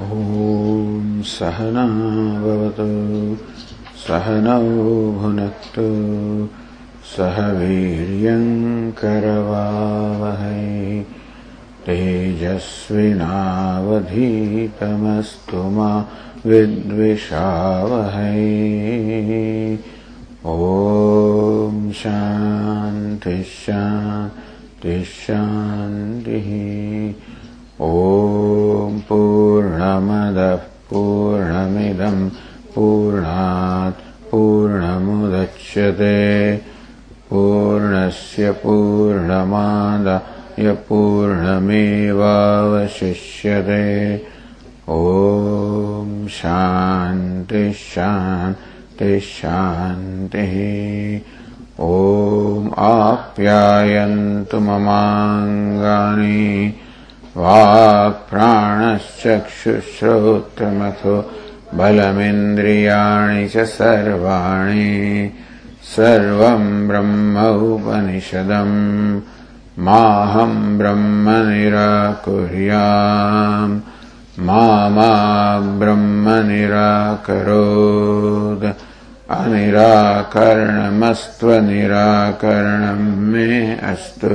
ॐ सहनावतु सहनौ भुनक्तु सह वीर्यङ्करवावहै तेजस्विनावधीतमस्तु मा विद्विषावहै। ॐ शान्तिः शान्तिः ॐ पूर्णमदः पूर्णमिदम् पूर्णात् पूर्णमुदच्यते। पूर्णस्य पूर्णमादाय पूर्णमेवावशिष्यते। ॐ शान्तिः। ॐ आप्यायन्तु ममाङ्गानि वाक्प्राणश्चक्षुश्रोत्रमथो बलमिन्द्रियाणि च सर्वाणि सर्वम् ब्रह्म उपनिषदम् माहम् ब्रह्म निराकुर्याम् मा ब्रह्म निराकरोत् अनिराकरणमस्त्वनिराकरणम् मे अस्तु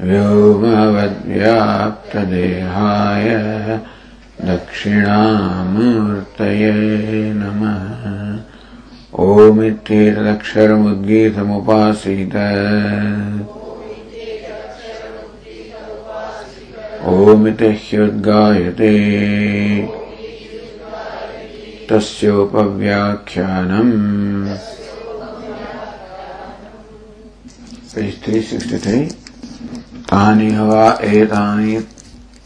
व्योमवद्व्याप्तदेहाय दक्षिणामूर्तये नमः। ओमित्येतदक्षरमुद्गीतमुपासीत। ओमिति ह्युद्गायते तस्योपव्याख्यानम्। पेज सिक्सटी थ्री तानि वा एतानि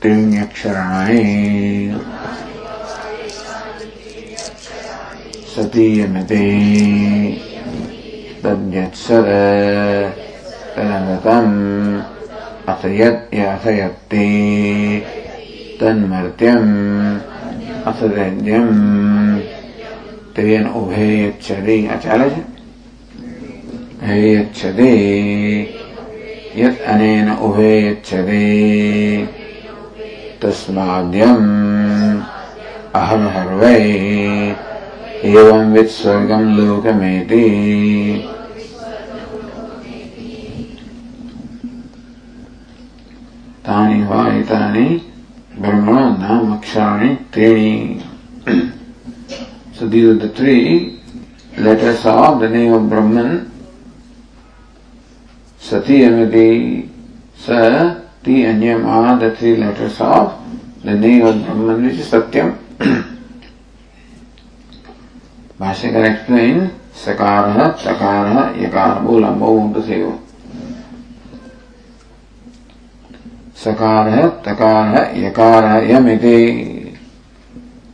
त्रीण्यक्षराणि सतीयमिति। तद्यत्सद तदनतम् अथ यत् अथ यत्ते तन्मर्त्यम् तेन उभे यच्छति अचाल हे यच्छति यत् अनेन उभे यच्छति तस्माद्यम् अहम् हर्वै। एवं वित् लोकमेति। तानि वा त्रीणि three. Letters of the name of Brahman. Sati Amiti Sa Ti Anyam are the three letters of the name of Brahman which is Satyam. भाष्यकर एक्सप्लेन सकार तकार यकार बोल बोल से हो सकार तकार यकार यमिति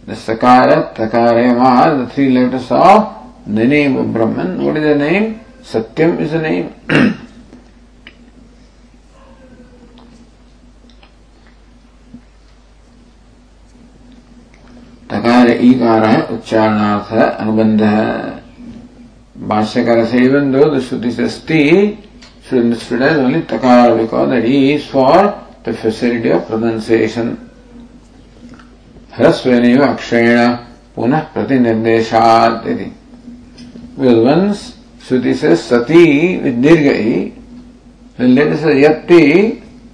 The Sakara, Takara, are the three letters of the name of Brahman. What is the name? Satyam is the name. तकार ईकार उच्चारणार्थ अनुबंध। भाष्यकार से इवन दो ऑफ़ प्रोनंसिएशन ह्रस्व नहीं पुनः प्रतिनिर्देशात विद्वंस श्रुति से सती विदीर्घ लेट यत्ति,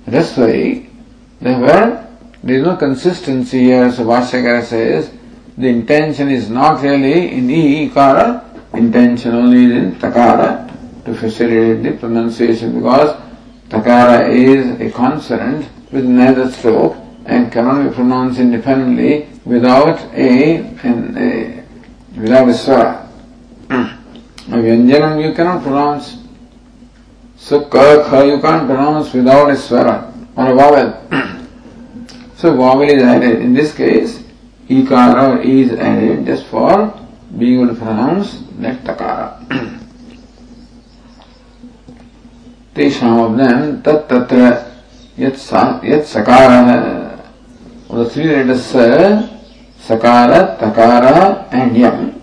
ह्रस्व there is no consistency here. So Bhashyakara says the intention is not really in E Ikara, intention only is in Takara to facilitate the pronunciation because Takara is a consonant with neither stroke and cannot be pronounced independently without a, an, a without a swara. Vyanjanam you cannot pronounce. So ka, kha you can't pronounce without a swara or a vowel. So vowel is added. In this case, ikara is added just for being able to pronounce that takara. तेषाम् of them tat tatra yat sakara the three letters sakara takara and yam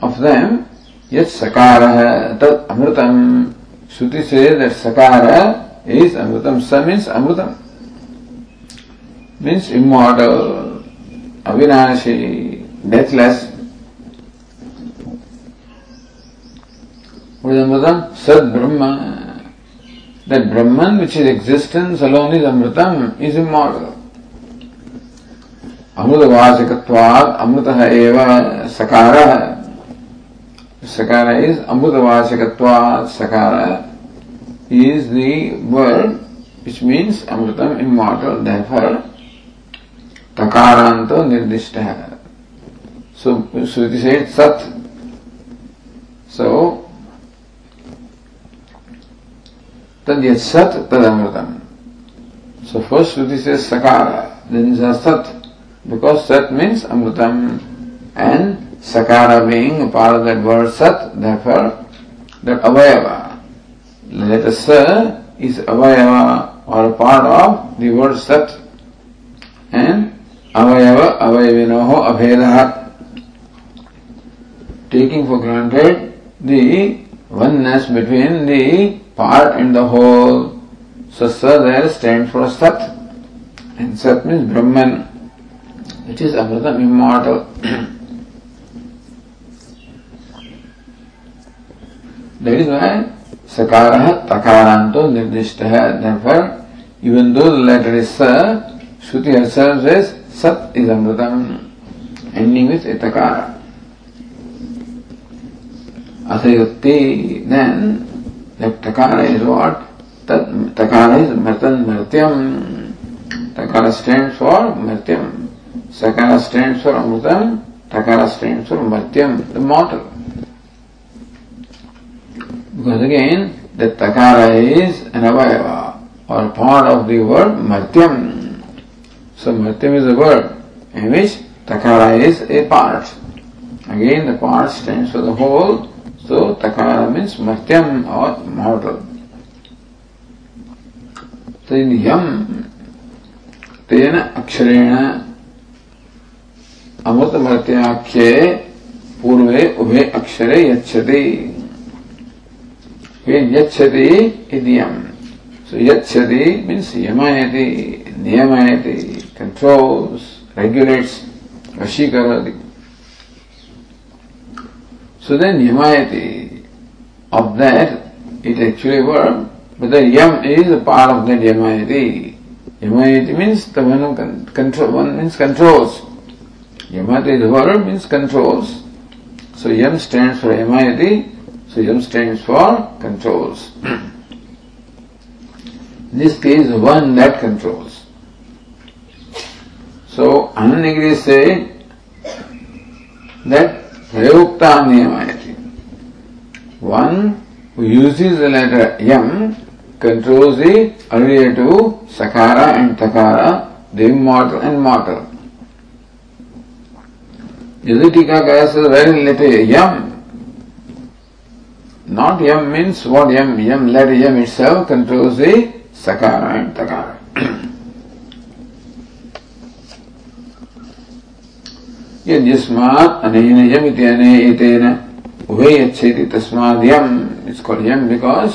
of them yat sakara tat amritam Shruti says that sakara is amritam sa means amritam means immortal avinashi deathless What is Amritam? Sad Brahma. That Brahman, which is existence alone, is Amritam, is immortal. अमृतवाचकत्वात् अमृतः एव सकारः sakara is amrutavachakatva sakara is the word which means amritam immortal therefore तकारांत निर्दिष्ट। है से सत सत तद अमृतम सो फ़र्स्ट श्रुति से सकार देन सत बिकॉज़ सत मीन्स अमृतम। एंड सकार being part of that word सत दैफर दैट अवयव। इज़ अवयव और पार्ट ऑफ़ दी सत। And avayava avayavinoho abhedaha. Taking for granted the oneness between the part and the whole. So Sa there stands for Sat. And Sat means Brahman, which is Amritam, that is why Sakara Takaranto Nirdishta Therefore, even though the letter is Sa, Shruti herself says Sat is Amritam, ending with Itakara. Asayutti, then That takara is what? That takara is mrtan mrityam. Takara stands for mrityam. Sakara stands for amritam. Takara stands for mrityam, the mortal. Because again, the takara is an avayava or part of the word mrityam. So mrityam is a word in which takara is a part. Again, the part stands for the whole So takara means matyam or mortal. तेन यम तेन अक्षरेण अमृत मृत्याख्ये पूर्वे उभे अक्षरे यच्छति यच्छति इति यम सो यच्छति मीन्स यमयति नियमयति controls, regulates Vashikaradi. So then the of of it actually verb, but the yam is a part of that yamayati. Yamayati means the one who con- control, one means controls. Yamayati is verb means controls. So yam stands for yamayati, so yam stands for controls. In this case, one that controls. So Anandagiri say that Prayukta Niyamayati. One who uses the letter Yam controls the earlier two Sakara and Takara, the immortal and mortal. Yadhitika Kaya says very letter Yam. Not Yam means what Yam? Yam letter Yam itself controls the Sakara and Takara. यद्यस्मात् अनेन यम इति अनेतेन उभे यच्छेति तस्मात् यम। It's called Yama because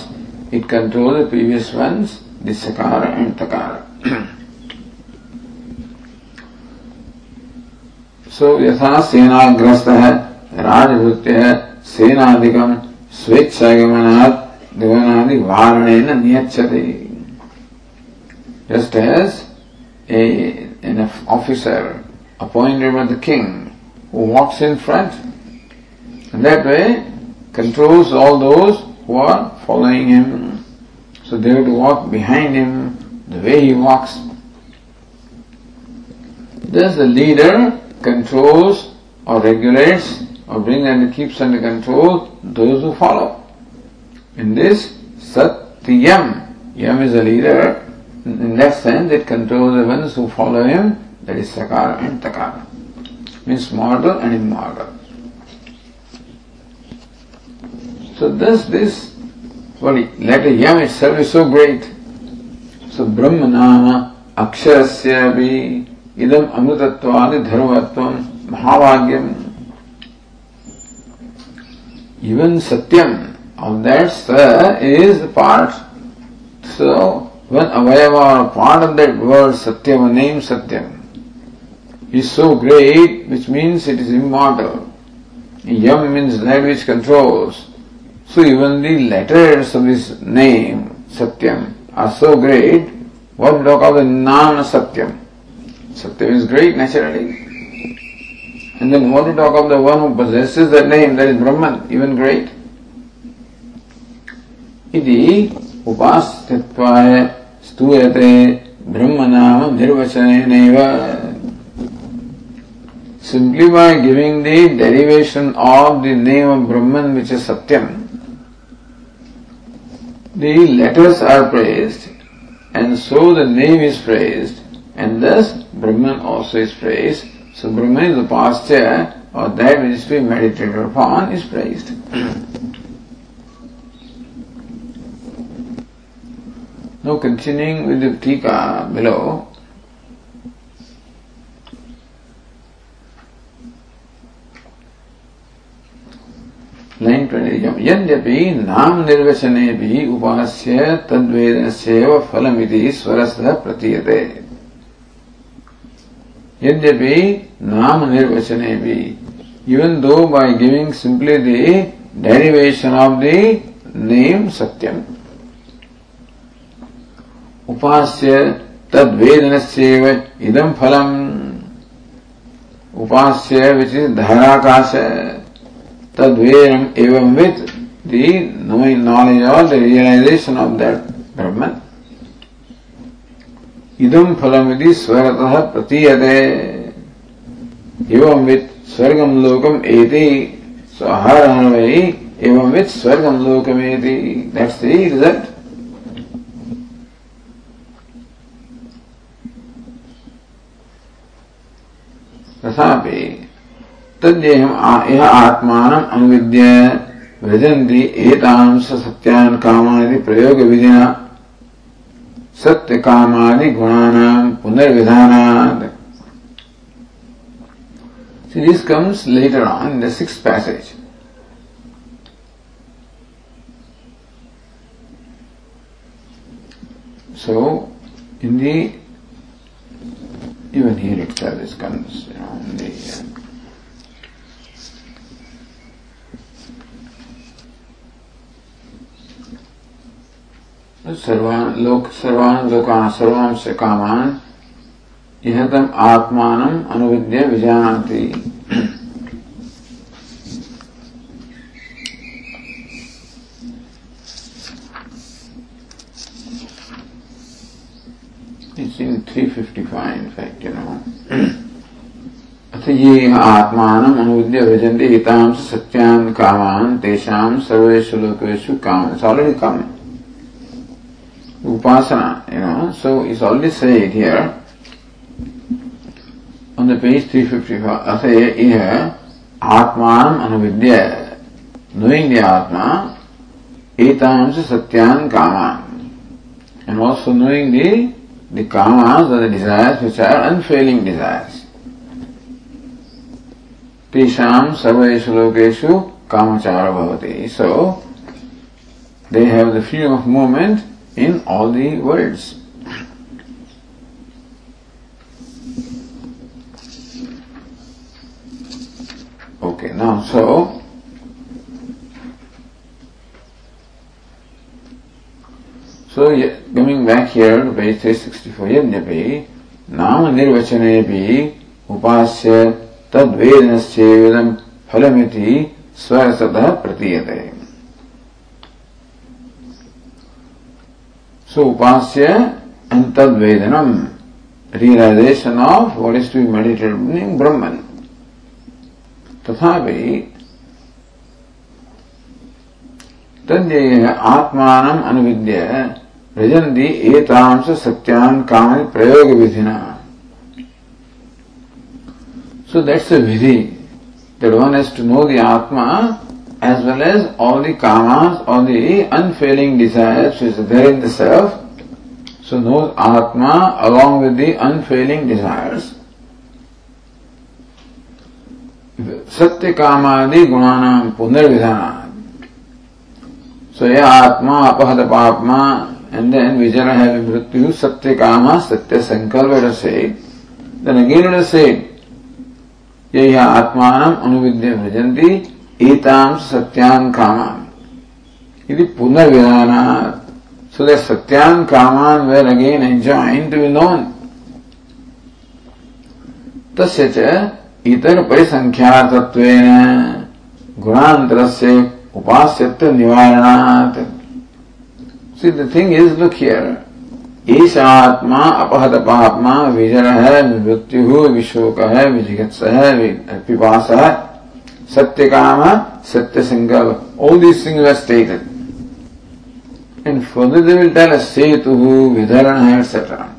it control the previous ones the सकार and तकार सो यथा सेनाग्रस्त है राजभृत्य है सेनाधिकम स्वेच्छागमनात् गमनादि वारणेन नियच्छति। Just as a, an officer appointed by the king who walks in front. And that way controls all those who are following him. So they have to walk behind him the way he walks. Thus the leader controls or regulates or brings and keeps under control those who follow. In this, Satyam, Yam is a leader. In that sense, it controls the ones who follow him, that is Sakara and Takara. Means mortal and immortal. So thus this well, letter Yam itself is so great. So Brahmanama Aksharasya bhi idam amritatvadi dharmatvam mahavagyam even Satyam of that Sa is part. So when Avayava or part of that word Satyam, name Satyam, is so great, which means it is immortal. Yam means that which controls. So even the letters of his name, Satyam, are so great. What we talk of the Nam Satyam? Satyam is great naturally. And then what to talk of the one who possesses that name, that is Brahman, even great. Iti upastyatvaय स्तूयते ब्रह्मनाम निर्वचनेनैव Simply by giving the derivation of the name of Brahman which is Satyam, the letters are praised and so the name is praised and thus Brahman also is praised so Brahman is the posture or that which is to be meditated upon is praised. now continuing with the tika below. Nine twenty यद्यपि नाम निर्वचने भी उपास्य तद्वेद से फलमिति स्वरस्थ प्रतीयते। यद्यपि नाम निर्वचने भी even though by giving simply the derivation of the name सत्यम उपास्य तद्वेदन से इदम फलम उपास्य विच daharakasha tadvedam evam with the knowing knowledge or the realization of that Brahman. इदम फलम यदि स्वरतः प्रतीयते एवं वित् स्वर्गम लोकम एति हर वै एवं वित् स्वर्गम लोकम एति दैट्स द रिज़ल्ट तथापि तद्येहम् यः आत्मानम् अनुविद्य व्रजन्ति एतांस सत्यान् कामादि प्रयोगविधिना सत्य कामादि गुणानाम पुनर्विधानाद See, this comes later on in the sixth passage. So, in the even here itself this comes, you know, in the सर्वान लोक सर्वान लोकान सर्वांश कामान यह तम आत्मान अनुविद्य विजानाति। It's in 355 in fact, you अथ ये आत्मान अनुविद्य भजन्ते हितांश सत्यान कामान तेषाम सर्वेषु लोकेषु काम already come upasana, you know. So it's already said here on the page 355, Asaya uh, iha atmanam anuvidya, knowing the atma, etams satyan kaman, and also knowing the the kamas or the desires which are unfailing desires. Tisham sarveshu lokeshu kamachara bhavati. So, they have the freedom of movement in all the worlds. Okay, now so so coming back here to page 364 यद्यपि नाम निर्वचने भी उपास्य तद्वेदनश्चेदम फलमिति स्वरसतः प्रतीयते Tadvedanam, realization of what is to be meditated in Brahman. तथापि तद्येय आत्मानम् अनुविद्य रजन्ति एतांश सत्यान् कामनि प्रयोग विधिना So that's a vidhi that one has to know the Atma as well as all the kamas, all the unfailing desires which are there in the self. So knows Atma along with the unfailing desires. सत्य कामादि गुणानाम पुनर्विधान सो यह आत्मा अपहत पापमा having mrityu satya kama satya sankalpa let say then again let us say यही आत्मान अनुविद्य भजंती एताम सत्यान कामान। यदि पुनर्विधान so that satyan kaman were again enjoined to be known तस्य च इतर परिसंख्यातत्वेन गुणांतरस्य उपास्यत्व निवारणात्। See, the thing is, look here ईश आत्मा अपहत पापमा विजर है मृत्यु, विशोक है विजिगत्स है पिपास है Satyakama, Satya Sankalpa. All these things are stated. And further they will tell us Setuhu, Vidharana, etc.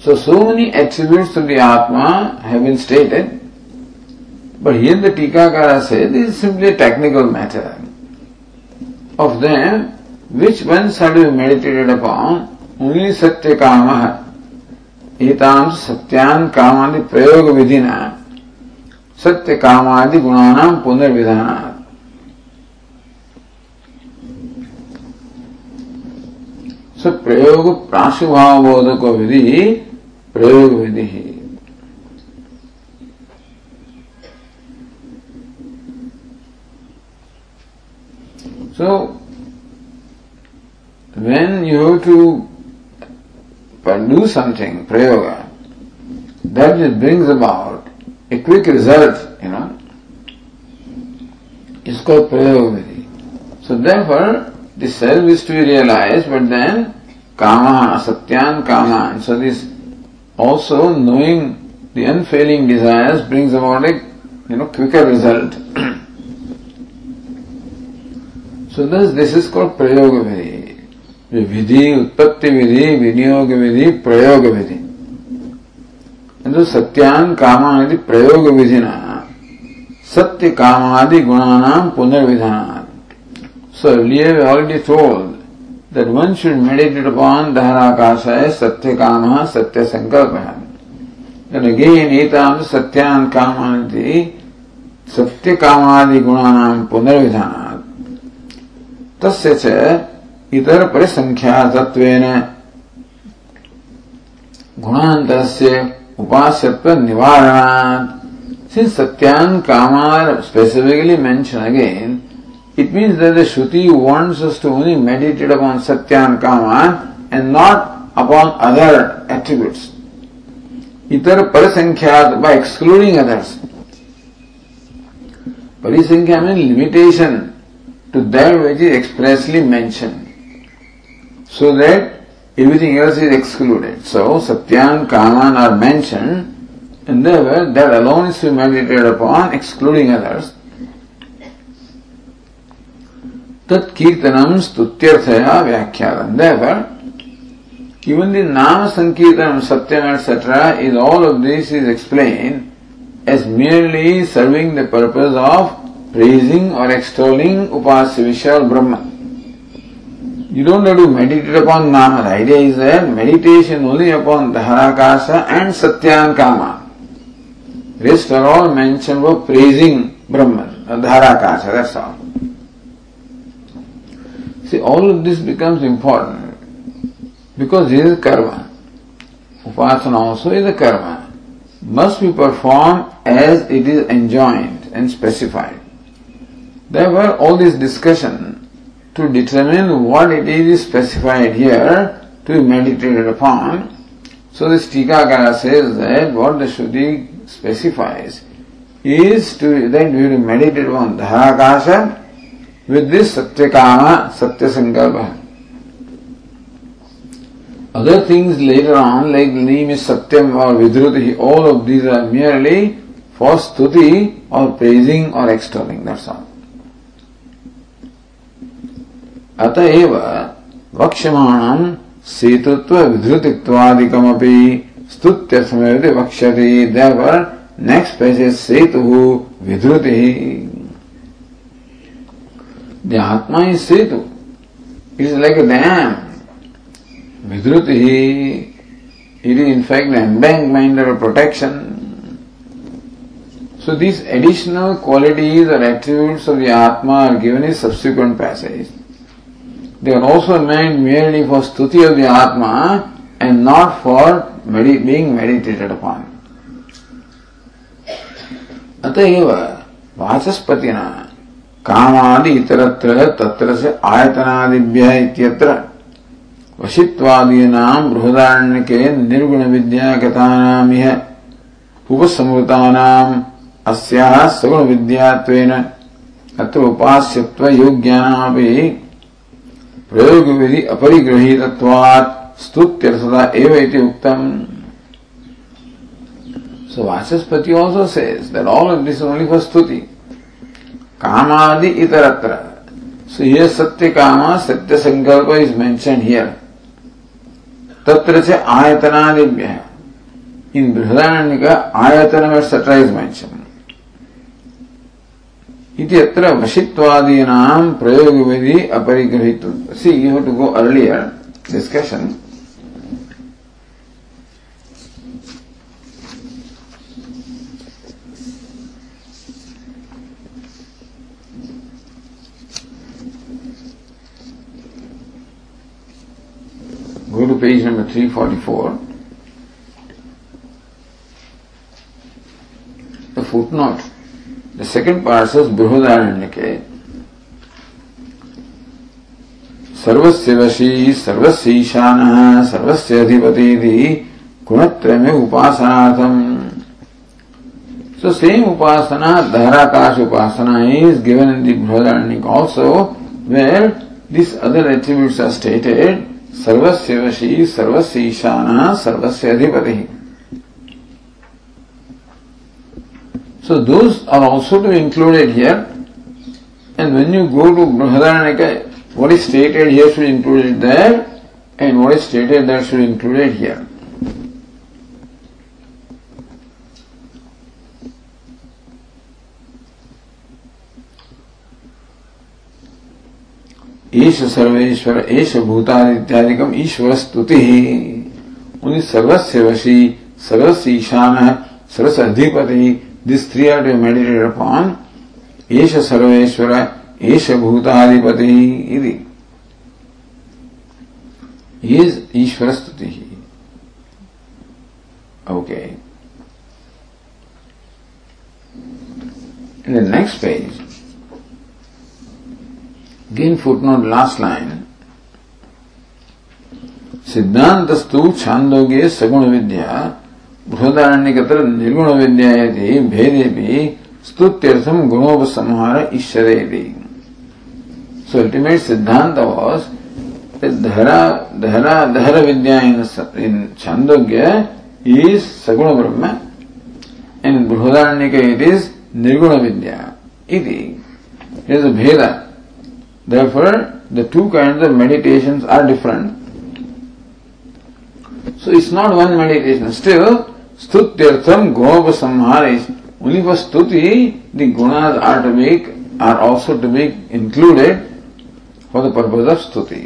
So, so many attributes of the Atma have been stated, but here the Tikakara says this is simply a technical matter. Of them, which ones are to be meditated upon, only Satya Kamaha, etam Satyan Kamani Prayoga Vidina. सत्य कामादि गुणान पुनर्विधान। प्रयोग प्राशुभावोधक विधि प्रयोग विधि। So when you to do something प्रयोग that is brings about a quick result, you know, is called prayovidhi. So therefore, the self is to be realized, but then kama, satyan kama. And so this also knowing the unfailing desires brings about a you know quicker result. so thus this is called prayoga vidhi. Vidhi, utpatti vidhi, vinyoga vidhi, prayoga vidhi. तो सत्यान कामादि प्रयोग विधि न सत्य कामादि गुणानाम पुनर्विधान So we already told that one should meditate upon Dharakasaya Satya Kama Satya Sankalpa. And again, etam Satyan Kamanati Satya Kamadi Gunanam Punarvidhanat. Tasya cha इतर परिसंख्यातत्वेन गुणांतरस्य उपास्यत्व निवारणात। Since सत्यान कामार specifically mention again it means that the Shruti wants us to only meditate upon सत्यान कामार and not upon other attributes इतर परिसंख्यात by excluding others परिसंख्या mean limitation to that which is expressly mention so that everything else is excluded. So Satyan, Kaman are mentioned and therefore that alone is to be meditated upon, excluding others. Tat kirtanam stutyarthaya vyakhyadam. Therefore, even the Nama Sankirtanam, Satyam, etc., is all of this is explained as merely serving the purpose of praising or extolling Upasya Vishal Brahman. You don't have to meditate upon Nama. The idea is that meditation only upon Dharakasa and Satyan Kama. Rest are all mentioned for praising Brahman, uh, Dharakasa, that's all. See, all of this becomes important because this is karma. Upasana also is a karma. Must be performed as it is enjoined and specified. Therefore, all this discussion to determine what it is specified here to be meditated upon. So this Tikakara says that what the Shruti specifies is to then we will meditate on Dharakasha with this Satyakama, Satya Sankalpa. Other things later on, like name is Satyam or Vidruti, all of these are merely for stuti or praising or extolling, that's all. अतएव वक्ष्यमाणम् शीतत्व विधृतित्वादिकमपि स्तुत्य समयति वक्ष्यति देवर् next pages सेतुः विधृतिः। ध्यात्मा इस सेतु। Is like a dam विद्रुति it is in fact embankment or protection so these additional qualities or attributes of the आत्मा are given in subsequent passage They are also meant merely for stuti of the Atma and not for medi- being meditated upon. अतएव वाचस्पतिना कामादि इतरत्र तत्र से आयतनादिभ्य इत्यत्र वशित्वादीनां बृहदारण्यके निर्गुण विद्या गतानाम् इह उपसंहृतानाम् अस्याः सगुण विद्यात्वेन अत्र उपास्यत्व योग्यानामपि प्रयोग विधि अपरिगृहित स्तुत्य सदा एव इति उक्तम। So Vachaspati also says that all of this only for स्तुति कामादि इतरत्र सो ये सत्य कामा सत्य संकल्प इज़ मेंशन हियर तत्र च आयतनादिभ्य इन बृहदारण्य का आयतन में मेंशन इति अत्र वशित्वादीनां प्रयोगविधि अपरिग्रहितुं see you have to go earlier discussion Go to page number 344. The footnote. The second part says बृहदारण्यके सर्वस्य वशी सर्वस्य ईशानः सर्वस्य अधिपति गुणत्रयमे उपासनार्थम So same upasana, Dharakasha upasana is given in the Brihadaranyaka also, where these other attributes are stated, Sarvasya Vashi, Sarvasya Ishana, Sarvasya Adhipati. So those are also to be included here. And when you go to Brihadaranyaka, what is stated here should be included there, and what is stated there should be included here. ईश सर्वेश्वर एश भूतादित्यादिकम ईश्वर स्तुति उन्हीं सर्वस्य वशी सर्वस्य ईशान सर्वस्य अधिपति Are to be meditated upon. Esha Sarveshwara, Esha Bhutadipati, Iti. He is Ishvara Stuti. Okay. In the next page, again footnote last line, सिद्धांतस्तु छांदोगे सगुण विद्या बृहदारण्यकत्र निर्गुण विद्यायते भेदे भी स्तुत्यर्थ गुणोपसंहार ईश्वर सो अल्टीमेट सिद्धांत वॉस धरा धरा धर विद्या इन छांदोग्य इज़ सगुण ब्रह्म इन बृहदारण्यक इट इज़ निर्गुण विद्या इति इज़ भेद Therefore, the two kinds of meditations are different. So, it's not one meditation. Still, Stutyartham Gopassamhara is only for stuti, the gunas are to make, are also to be included for the purpose of stuti.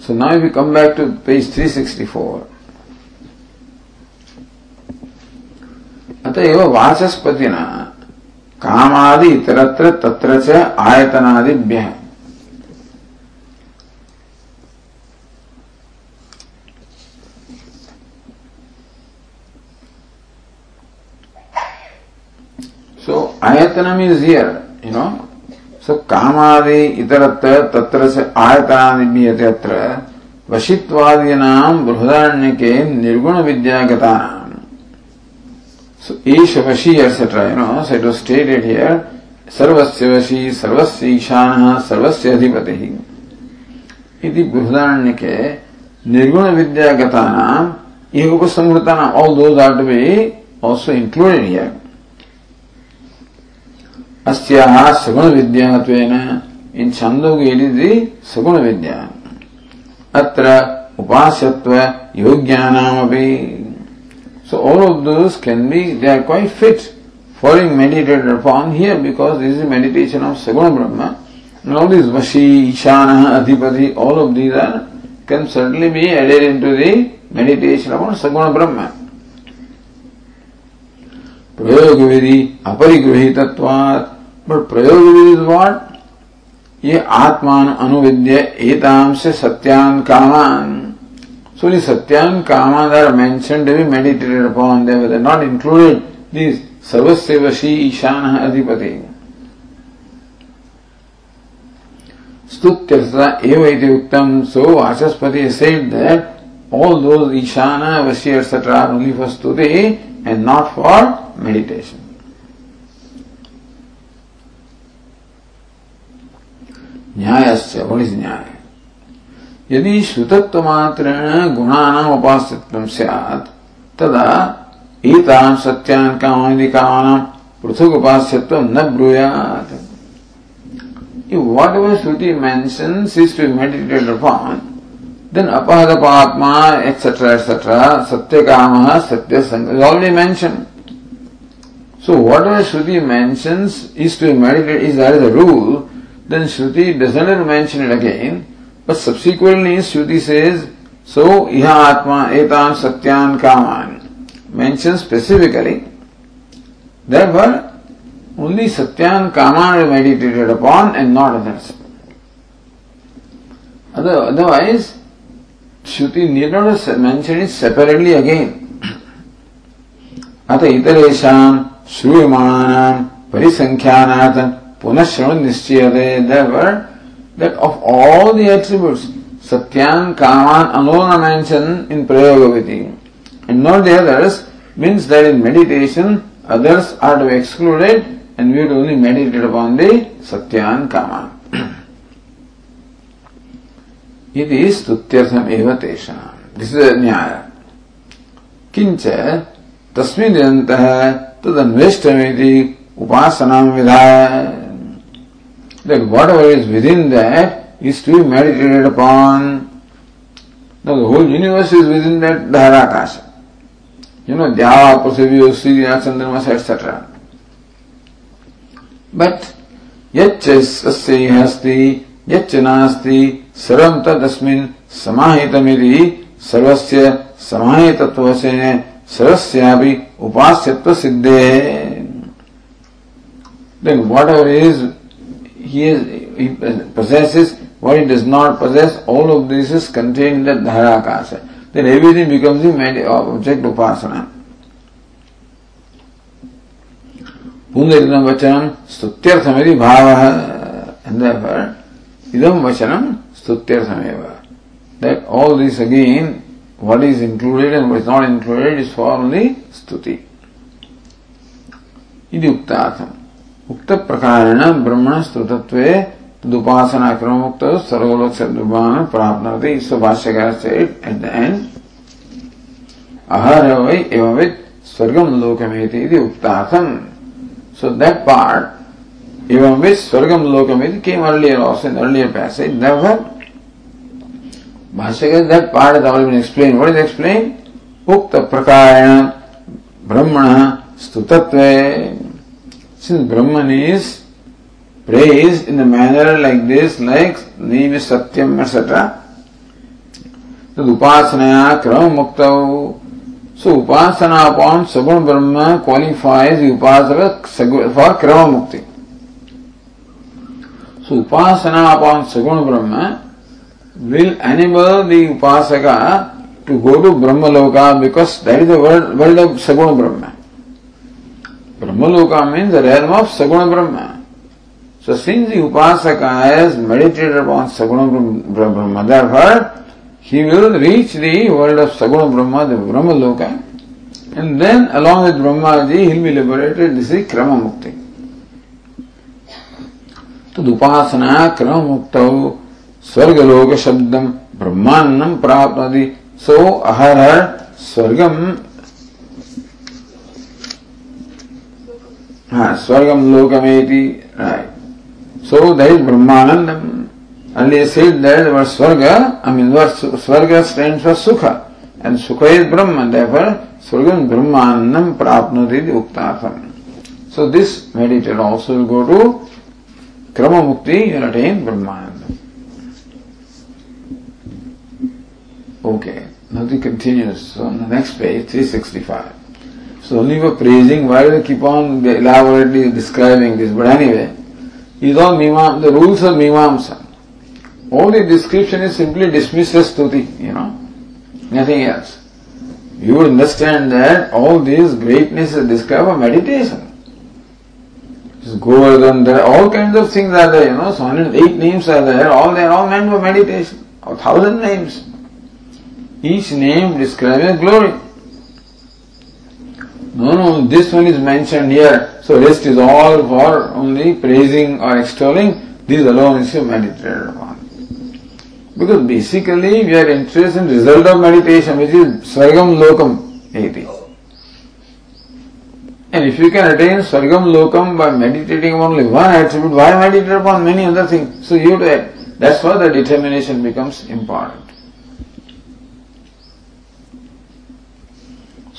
So now if we come back to page 364. अतएव वाचस्पतिना कामादि इतरत्र तत्र च आयतनादिभ्य So ayatanam is here, you know. So kamadi itaratra tatra se ayatanadibhi yatra. वशित्वादीनाम Brihadaranyaka के निर्गुण विद्यागता So each Vashi etc. You know, so it was stated here, सर्वस्य वशी सर्वस्य ईशान सर्वस्य अधिपति इति बृहदारण्य निर्गुण विद्यागता ये उपसंहृता नाम all those are to be included here अस्याः सगुण विद्यात्वेन इन छंदोगे इट इज सगुण विद्या अत्र उपास्यत्व योग्यानामपि So all of those can be, they are quite fit for being meditated upon here because this is meditation of Saguna Brahma. And all these Vashi, Ishana, Adhipati, all of these are, can certainly be added into the meditation upon Saguna Brahma. प्रयोग विधि अपरिगृहित प्रयोग विधि ये आत्मान अनुविद्य से सत्यान कामान। सोनी सत्यान कामान are mention भी meditated upon they with not included this सर्वस्य ईशान अधिपति। स्तुत्यर्था एव इति so Vachaspati said that all those Ishan वशी एटसेट्रा ओनली फॉर स्तुति and not for meditation. न्यायस्य what is न्याय यदि श्रुतत्व मात्रेण गुणानाम उपास्यत्व स्यात् तदा एतान् सत्यान् कामादि कामानां पृथक न ब्रूयात् whatever Shruti mentions is to be meditated upon, then apahdapatma, etc., etc., satyakamaha, satya is already mentioned. So whatever Shruti mentions is to be meditated, is is a rule, then Shruti doesn't mention it again, But subsequently Shruti says, so iha atma etan satyan kaman mentions specifically. Therefore, only satyan kaman is meditated upon and not others. Otherwise, Shruti need not mention it separately again. अत इतरेषां श्रूयमाणानां परिसंख्यानात् पुनः श्रवण निश्चयते देवर that of all the attributes, Satyan, Kaman alone are mentioned in Prayogaviti and not the others means that in meditation others are to be excluded and we would only meditate upon the Satyan, Kaman. इति स्तुत्यर्थम एव तेषाम् न्याय किंच तस्मिन् निरन्तः तदन्वेष्टमिति उपासनां विधाय that whatever is within that is to be meditated upon. Now the whole universe is within that Dharakasha. You know, Java, Prasavya, Surya, Chandramas, etc. But यच्च अस्ति यच्च नास्ति सर्वं तदस्मिन् समाहितमिति सर्वस्य समाहितत्वसेन सर्वस्यापि उपास्यत्व सिद्धे then whatever is he, is, he possesses, what he does not possess, all of this is contained in the Dharakasha. Then everything becomes the object upasana. पुनरिदम वचनम स्तुत्यर्थमिति भाव and therefore idam vachanam stutyarthamev that all this again, what is included and what is not included is for only stuti इति उक्तार्थम। उक्त प्रकारेण ब्रह्मण स्तुतत्व तदुपासना क्रम मुक्त सर्वलोक सद्भान प्राप्त इस भाष्यकार से एट द एंड अहर वै एवं स्वर्गम लोकमेति उक्तार्थम। सो दैट पार्ट एवं विद स्वर्गम लोकमेति came earlier also in earlier passage भाष्य that part is always explain what explain उक्त प्रकारण ब्रह्मण स्तुतत्व। Since Brahma is praise in the manner like this like name is Satyam etcetera तद उपासनाया क्रम मुक्त। सो उपासना अपॉन सगुण ब्रह्म क्वालिफाइज उपासक क्रम मुक्ति। सो उपासना अपॉन सगुण ब्रह्म will enable the Upasaka to go to Brahma Loka because that is the world, world of Saguna Brahma. Brahmaloka means the realm of Saguna Brahma. So since the Upasaka has meditated upon Saguna Brahma, therefore he will reach the world of Saguna Brahma, the Brahma Loka, and then along with Brahmaji he will be liberated. This is Krama Mukti. तदुपासना क्रम मुक्त స్వర్గలోకశబ్దం బ్రహ్మాన్నం ప్రాప్నది so అహరర్ స్వర్గం స్వర్గం లోకమేతి so that is బ్రహ్మానందం And they said that our Swarga, I mean, our Swarga stands for Sukha. And Sukha is Brahman, therefore, Swargam Brahmanam Prapnati Uktatham. So this meditator also will go to Krama Mukti and attain Brahman. Okay he continues so on the next page 365 So only for praising, why do they keep on elaborately describing this? But anyway, is all Mimam, the rules of Mimamsa. All the description is simply dismissed as stuti, you know, nothing else. You understand that all this greatness is described for meditation. Just Govardhan, there all kinds of things are there, you know, so 108 names are there, all they are all meant for meditation. A thousand names. Each name describing glory. No, no, this one is mentioned here. So rest is all for only praising or extolling. This alone is meditated upon. Because basically we are interested in result of meditation, which is Swargam Lokam iti. And if you can attain Swargam Lokam by meditating on only one attribute, why meditate upon many other things? So you do That's why the determination becomes important.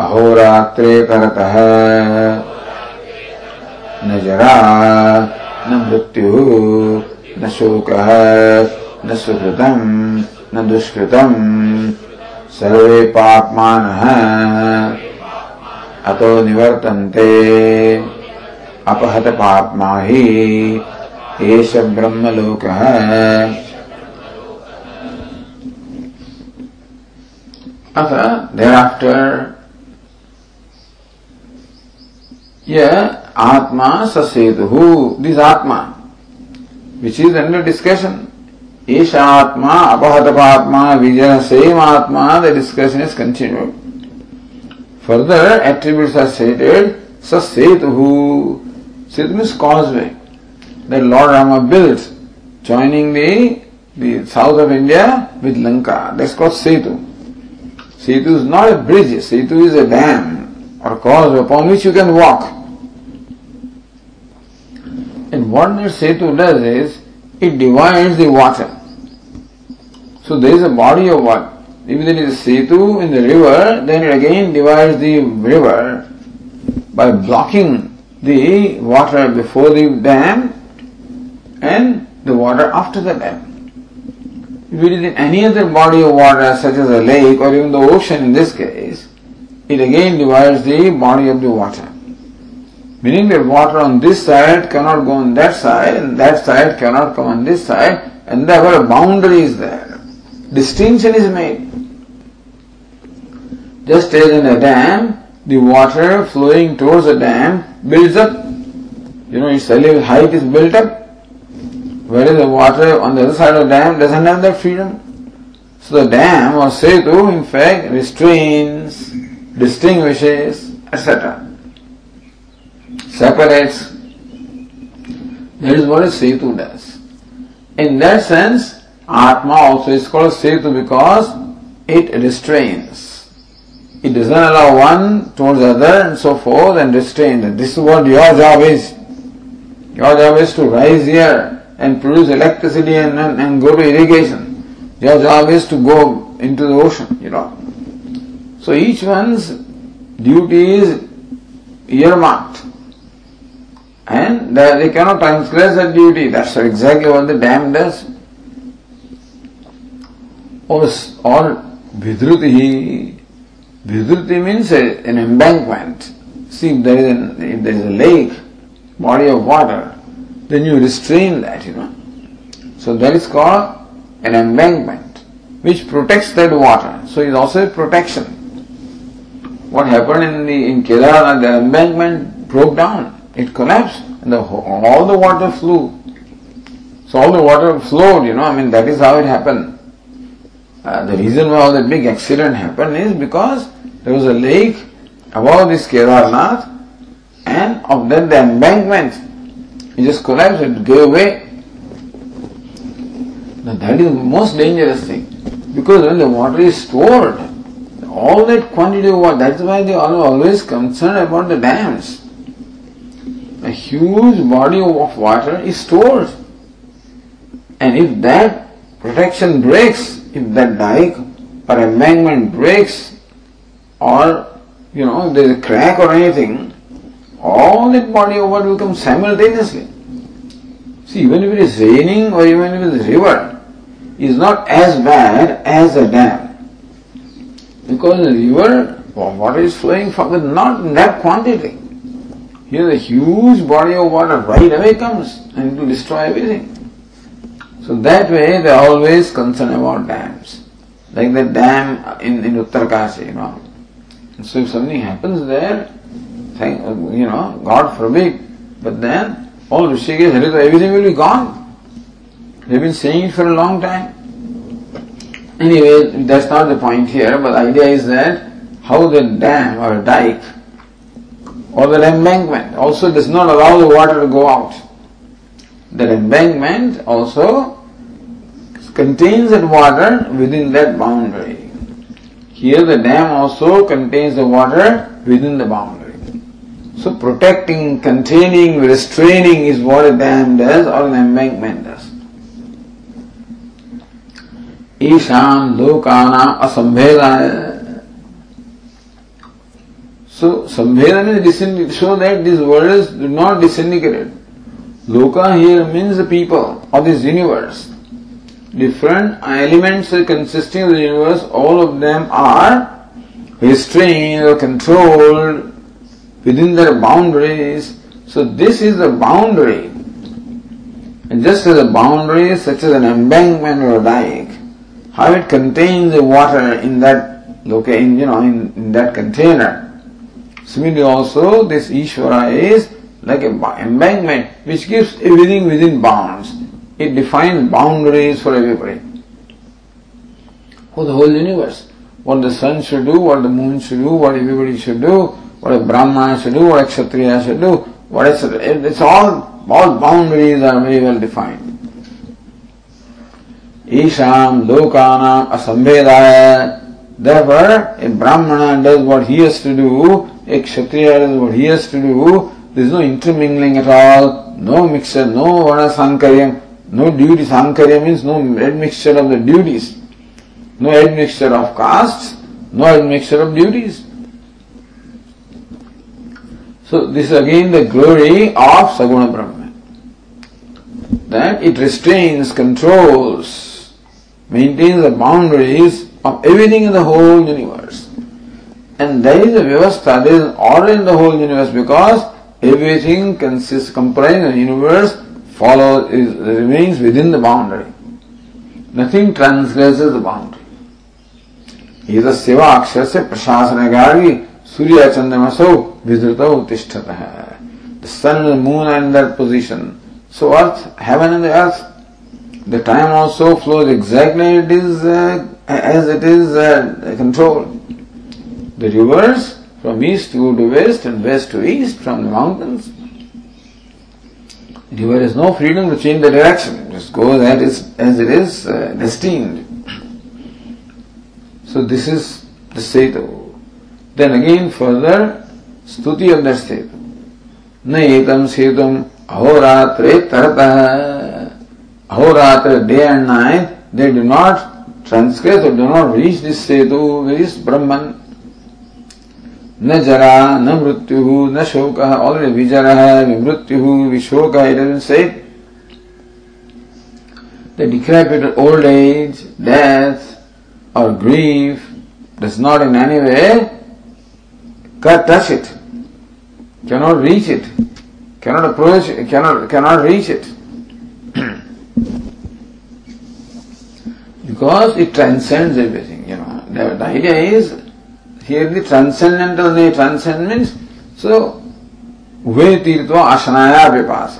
अहोरात्रे करतः न जरा न मृत्यु न शोकः न सुकृतम् न दुष्कृतम्। सर्वे पाप्मानः अतो निवर्तन्ते। अपहत पाप्मा हि एष ब्रह्मलोकः। अथ thereafter Yeah, Atma Sasetuhu, this Atma, which is under discussion. Isha Atma, Apahatapatma, Vijaya, same Atma, the discussion is continued. Further attributes are stated, Sasetuhu, Setu means causeway, that Lord Rama built, joining the, the south of India with Lanka. That's called Setu. Setu is not a bridge, Setu is a dam or causeway upon which you can walk. And what that setu does is, it divides the water. So there is a body of water. If there is a setu in the river, then it again divides the river by blocking the water before the dam and the water after the dam. If it is in any other body of water, such as a lake or even the ocean in this case, it again divides the body of the water. Meaning that water on this side cannot go on that side, and that side cannot come on this side, and therefore a boundary is there. Distinction is made. Just as in a dam, the water flowing towards the dam builds up. You know, its height is built up. Whereas the water on the other side of the dam doesn't have that freedom. So the dam or setu in fact restrains, distinguishes, etc separates. That is what a setu does. In that sense, Atma also is called setu because it restrains. It doesn't allow one towards the other and so forth and restrain. This is what your job is. Your job is to rise here and produce electricity and, and, and go to irrigation. Your job is to go into the ocean, you know. So each one's duty is earmarked and they cannot transgress that duty. That's exactly what the dam does. All, all Vidruti. Vidruti means a, an embankment. See, if there, is an, if there is a lake, body of water, then you restrain that, you know. So that is called an embankment, which protects that water. So it's also a protection. What happened in the in Kedaranath, the embankment broke down. It collapsed, and the, all the water flew. So all the water flowed, you know. I mean, that is how it happened. Uh, the reason why all that big accident happened is because there was a lake above this Kedarnath, and of that the embankment it just collapsed, it gave way. Now that is the most dangerous thing. Because when the water is stored, all that quantity of water, that's why they are always concerned about the dams. A huge body of water is stored. And if that protection breaks, if that dike or embankment breaks, or you know, if there is a crack or anything, all that body of water will come simultaneously. See, even if it is raining or even if it is river, is not as bad as a dam. Because the river, water is flowing from, but not in that quantity. Here the huge body of water right away comes and it will destroy everything. So that way they always concerned about dams. Like the dam in, in Uttarkashi, you know. So if something happens there, thank, you know, God forbid, but then all Rishikesh, everything will be gone. They've been saying it for a long time. Anyway, that's not the point here, but the idea is that how the dam or dike or the embankment also does not allow the water to go out. The embankment also contains that water within that boundary. Here the dam also contains the water within the boundary. So protecting, containing, restraining is what a dam does or an embankment does. ईशान लोकाना असंभेदाय so Sambheda means disintegrate, so that these words do not disintegrate. Loka here means the people of this universe. Different elements consisting of the universe, all of them are restrained or controlled within their boundaries. So this is the boundary. And just as a boundary, such as an embankment or a dike, how it contains the water in that location, you know, in, in that container. Similarly also, this Ishvara is like an embankment which keeps everything within bounds. It defines boundaries for everybody. For the whole universe. What the sun should do, what the moon should do, what everybody should do, what a Brahmana should do, what a Kshatriya should do, what it's all, all boundaries are very well defined. Isham Lokanam Asambedaya. Therefore, a Brahmana does what he has to do, a Kshatriya does what he has to do, there is no intermingling at all, no mixture, no Vana Sankaryam, no duty. Sankarya means no admixture of the duties, no admixture of castes, no admixture of duties. So this is again the glory of Saguna Brahman. That it restrains, controls, maintains the boundaries of everything in the whole universe And there is a vyavastha, there is order in the whole universe because everything consists, comprising the universe follows, is, remains within the boundary. Nothing transgresses the boundary. एतस्यैव अक्षरस्य प्रशासनगारी Surya Chandamaso Vidrutau Tishtata. The sun and the moon are in that position. So earth, heaven and the earth, the time also flows exactly it is The rivers from east go to west and west to east from the mountains. The river has no freedom to change the direction. It just goes as it is, as it is uh, destined. So this is the state of then again further stuti of that state. न एकम सेतुम अहोरात्रे तरतः अहोरात्र day and night they do not transgress or do not reach this setu this brahman न जरा, न मृत्यु, न शोक और विजर, विमृत्यु, विशोक डिक्रेपिट ओल्ड एज डेथ और grief does not in any way touch it cannot reach it cannot approach cannot reach it because it transcends everything you know the idea is here the transcendental, the transcend means, so, वे तीर्थवा अशनाया विपास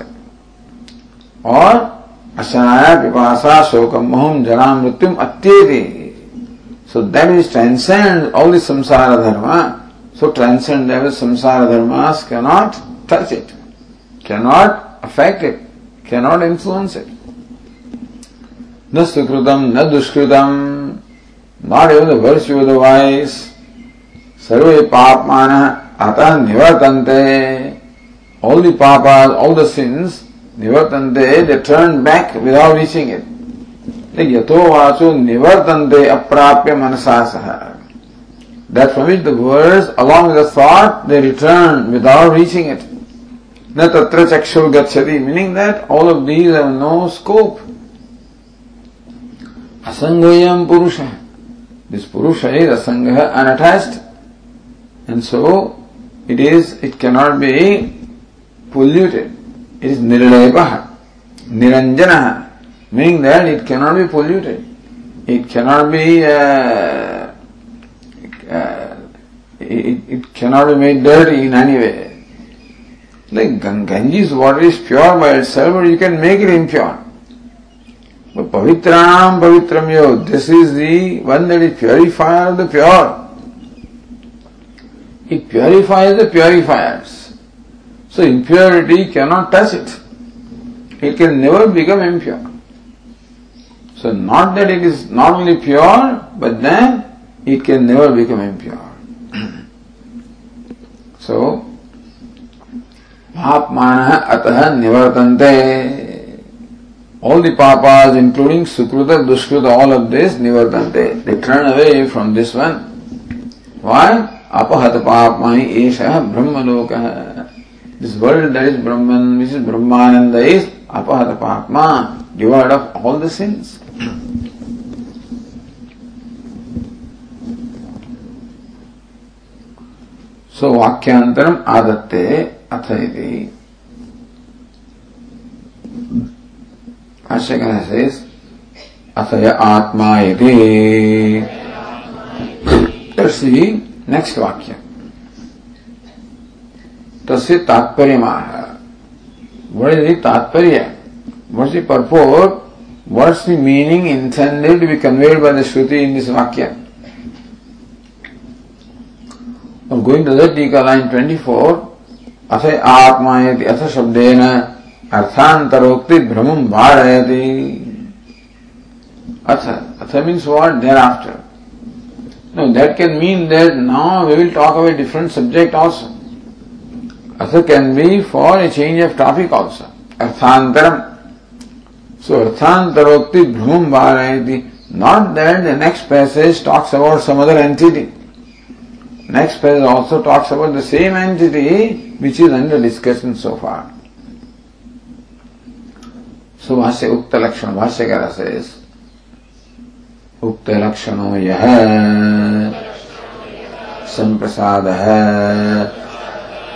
और अशनाया विपासा शोकम मोहम जरा मृत्युम अत्येति So that is transcend all the samsara dharma. So transcendental samsara dharmas cannot touch it, cannot affect it, cannot influence it. न सुकृतम न दुष्कृतम not even the virtue of the wise सर्वे पापमान अतः निवर्तन्ते। ऑल द पापास ऑल द सिंस निवर्तन्ते they turn back without reaching it ते यतो निवर्तन्ते अप्राप्य मनसा सह। That from which the words along the thought they return without reaching it न तत्र चक्षु गच्छति meaning that all of these have no scope असंगयम पुरुष। दिस पुरुष इज़ असंग unattached And so it is, it cannot be polluted. It is nirlepaha, niranjanaha, meaning that it cannot be polluted. It cannot be, uh, uh, it, it cannot be made dirty in any way. Like Ganges water is pure by itself, but you can make it impure. But Pavitranam Pavitram Yo, this is the one that is purifier of the pure. It purifies the purifiers. So impurity cannot touch it. It can never become impure. So not that it is not only pure, but then it can never become impure. so, Papmana atah nivartante. All the papas, including Sukruta, Dushkruta, all of this, nivartante. They turn away from this one. Why? अपहत पाप मई S ब्रह्म लोक this world that is ब्रह्म which is ब्रह्मानंद is अपहत पापमा devoid of all the sins so वाक्यांतरम आदत्ते अथ इति। अशगन आत्मा इति। नेक्स्ट वाक्य। तस्य तात्पर्य। वट इज़ दात्पर्य what is दर्पोर what's the meaning intended be conveyed by the Shruti in this वाक्य। और गोइंग टू दैट टीका लाइन 24 अथ आत्मा अथ शब्देन अर्थांतरोक्ति भ्रमं वारयति। अथ अथ means what thereafter No, that can mean that now we will talk about different subject also. Asa can be for a change of topic also. Arthantaram. So Arthantarokti bhrum varayati. Not that the next passage talks about some other entity. Next passage also talks about the same entity which is under discussion so far. So Vasya Ukta Lakshana Vashyakara says, उक्त लक्षणो यह संप्रसाद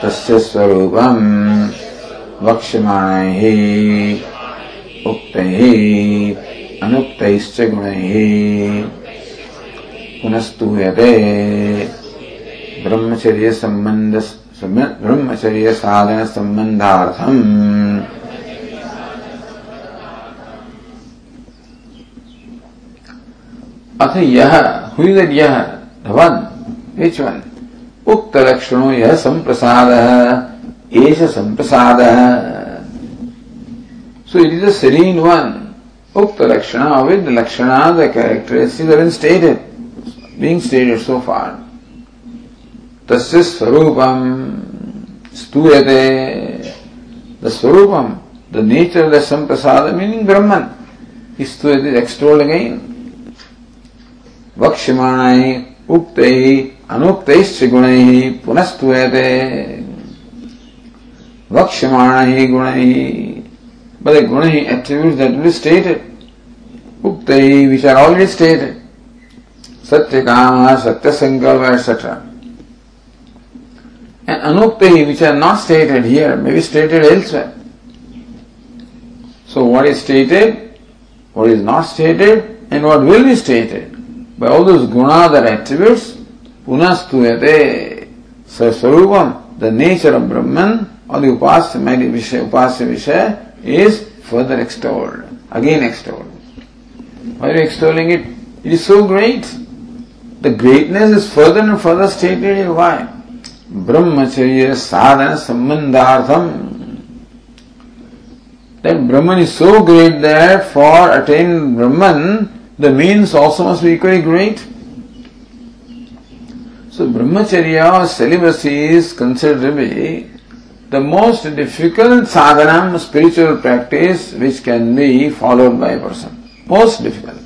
तस्य स्वरूपम वक्ष्यमाण ही उक्त अनुक्त गुण। पुनस्तूयते ब्रह्मचर्य संबंध ब्रह्मचर्य साधन संबंधार्थम अथ यह हुई दैट यह वन विच वन उक्त लक्षणों यह संप्रसाद एष Samprasad so it is a serene one. उक्त लक्षण the lakshana the characteristics have been stated, being stated so far. तस्य स्वरूपम स्तूयते। द स्वरूपम द नेचर द संप्रसाद मीनिंग ब्रह्मन स्तूयते एक्सटोल्ड अगेन वक्ष्यमाण उक्त अनुक्त गुण पुनस्तुते वक्ष्यमाण गुण बड़े गुण एट्रीब्यूट दैट विल स्टेटेड उक्त विच आर ऑलरेडी स्टेट सत्य काम सत्य संकल्प etcetera and अनुक्त which are not stated here may be stated elsewhere so what is stated what is not stated and what will be stated by all those guna, that attributes, punastuyate, saswarupam, the nature of Brahman or the upasya, upasya vishaya is further extolled, again extolled. Why are you extolling it? It is so great. The greatness is further and further stated here. Why? Brahmacharya sadhana sambandhartham. That Brahman is so great that for attaining Brahman, the means also must be equally great. So Brahmacharya or celibacy is considered to be the most difficult sadhana, spiritual practice which can be followed by a person. Most difficult.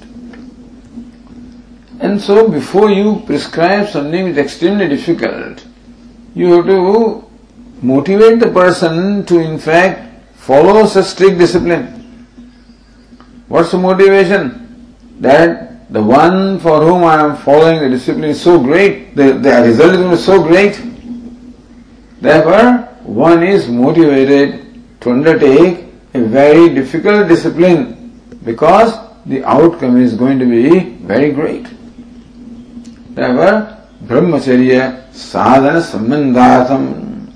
And so before you prescribe something which is extremely difficult, you have to motivate the person to in fact follow such strict discipline. What's the motivation? That the one for whom I am following the discipline is so great, the, the result is so great. Therefore, one is motivated to undertake a very difficult discipline because the outcome is going to be very great. Therefore, brahmacharya sadhana sambandhatham.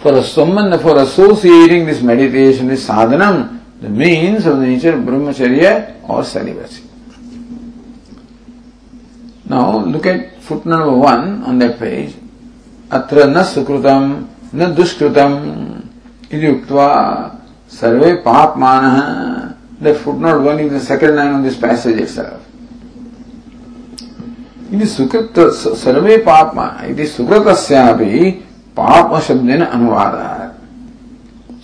For a sambandha, for associating this meditation with sadhanam, the means of the nature of brahmacharya or celibacy. Now look at footnote number one on that page. अत्र न सुकृतम न दुष्कृतम इति उक्त्वा सर्वे पापमानः the footnote one is the second line of this passage itself. इति सुकृत सर्वे पापमा इति सुकृतस्यापि पाप शब्देन अनुवादः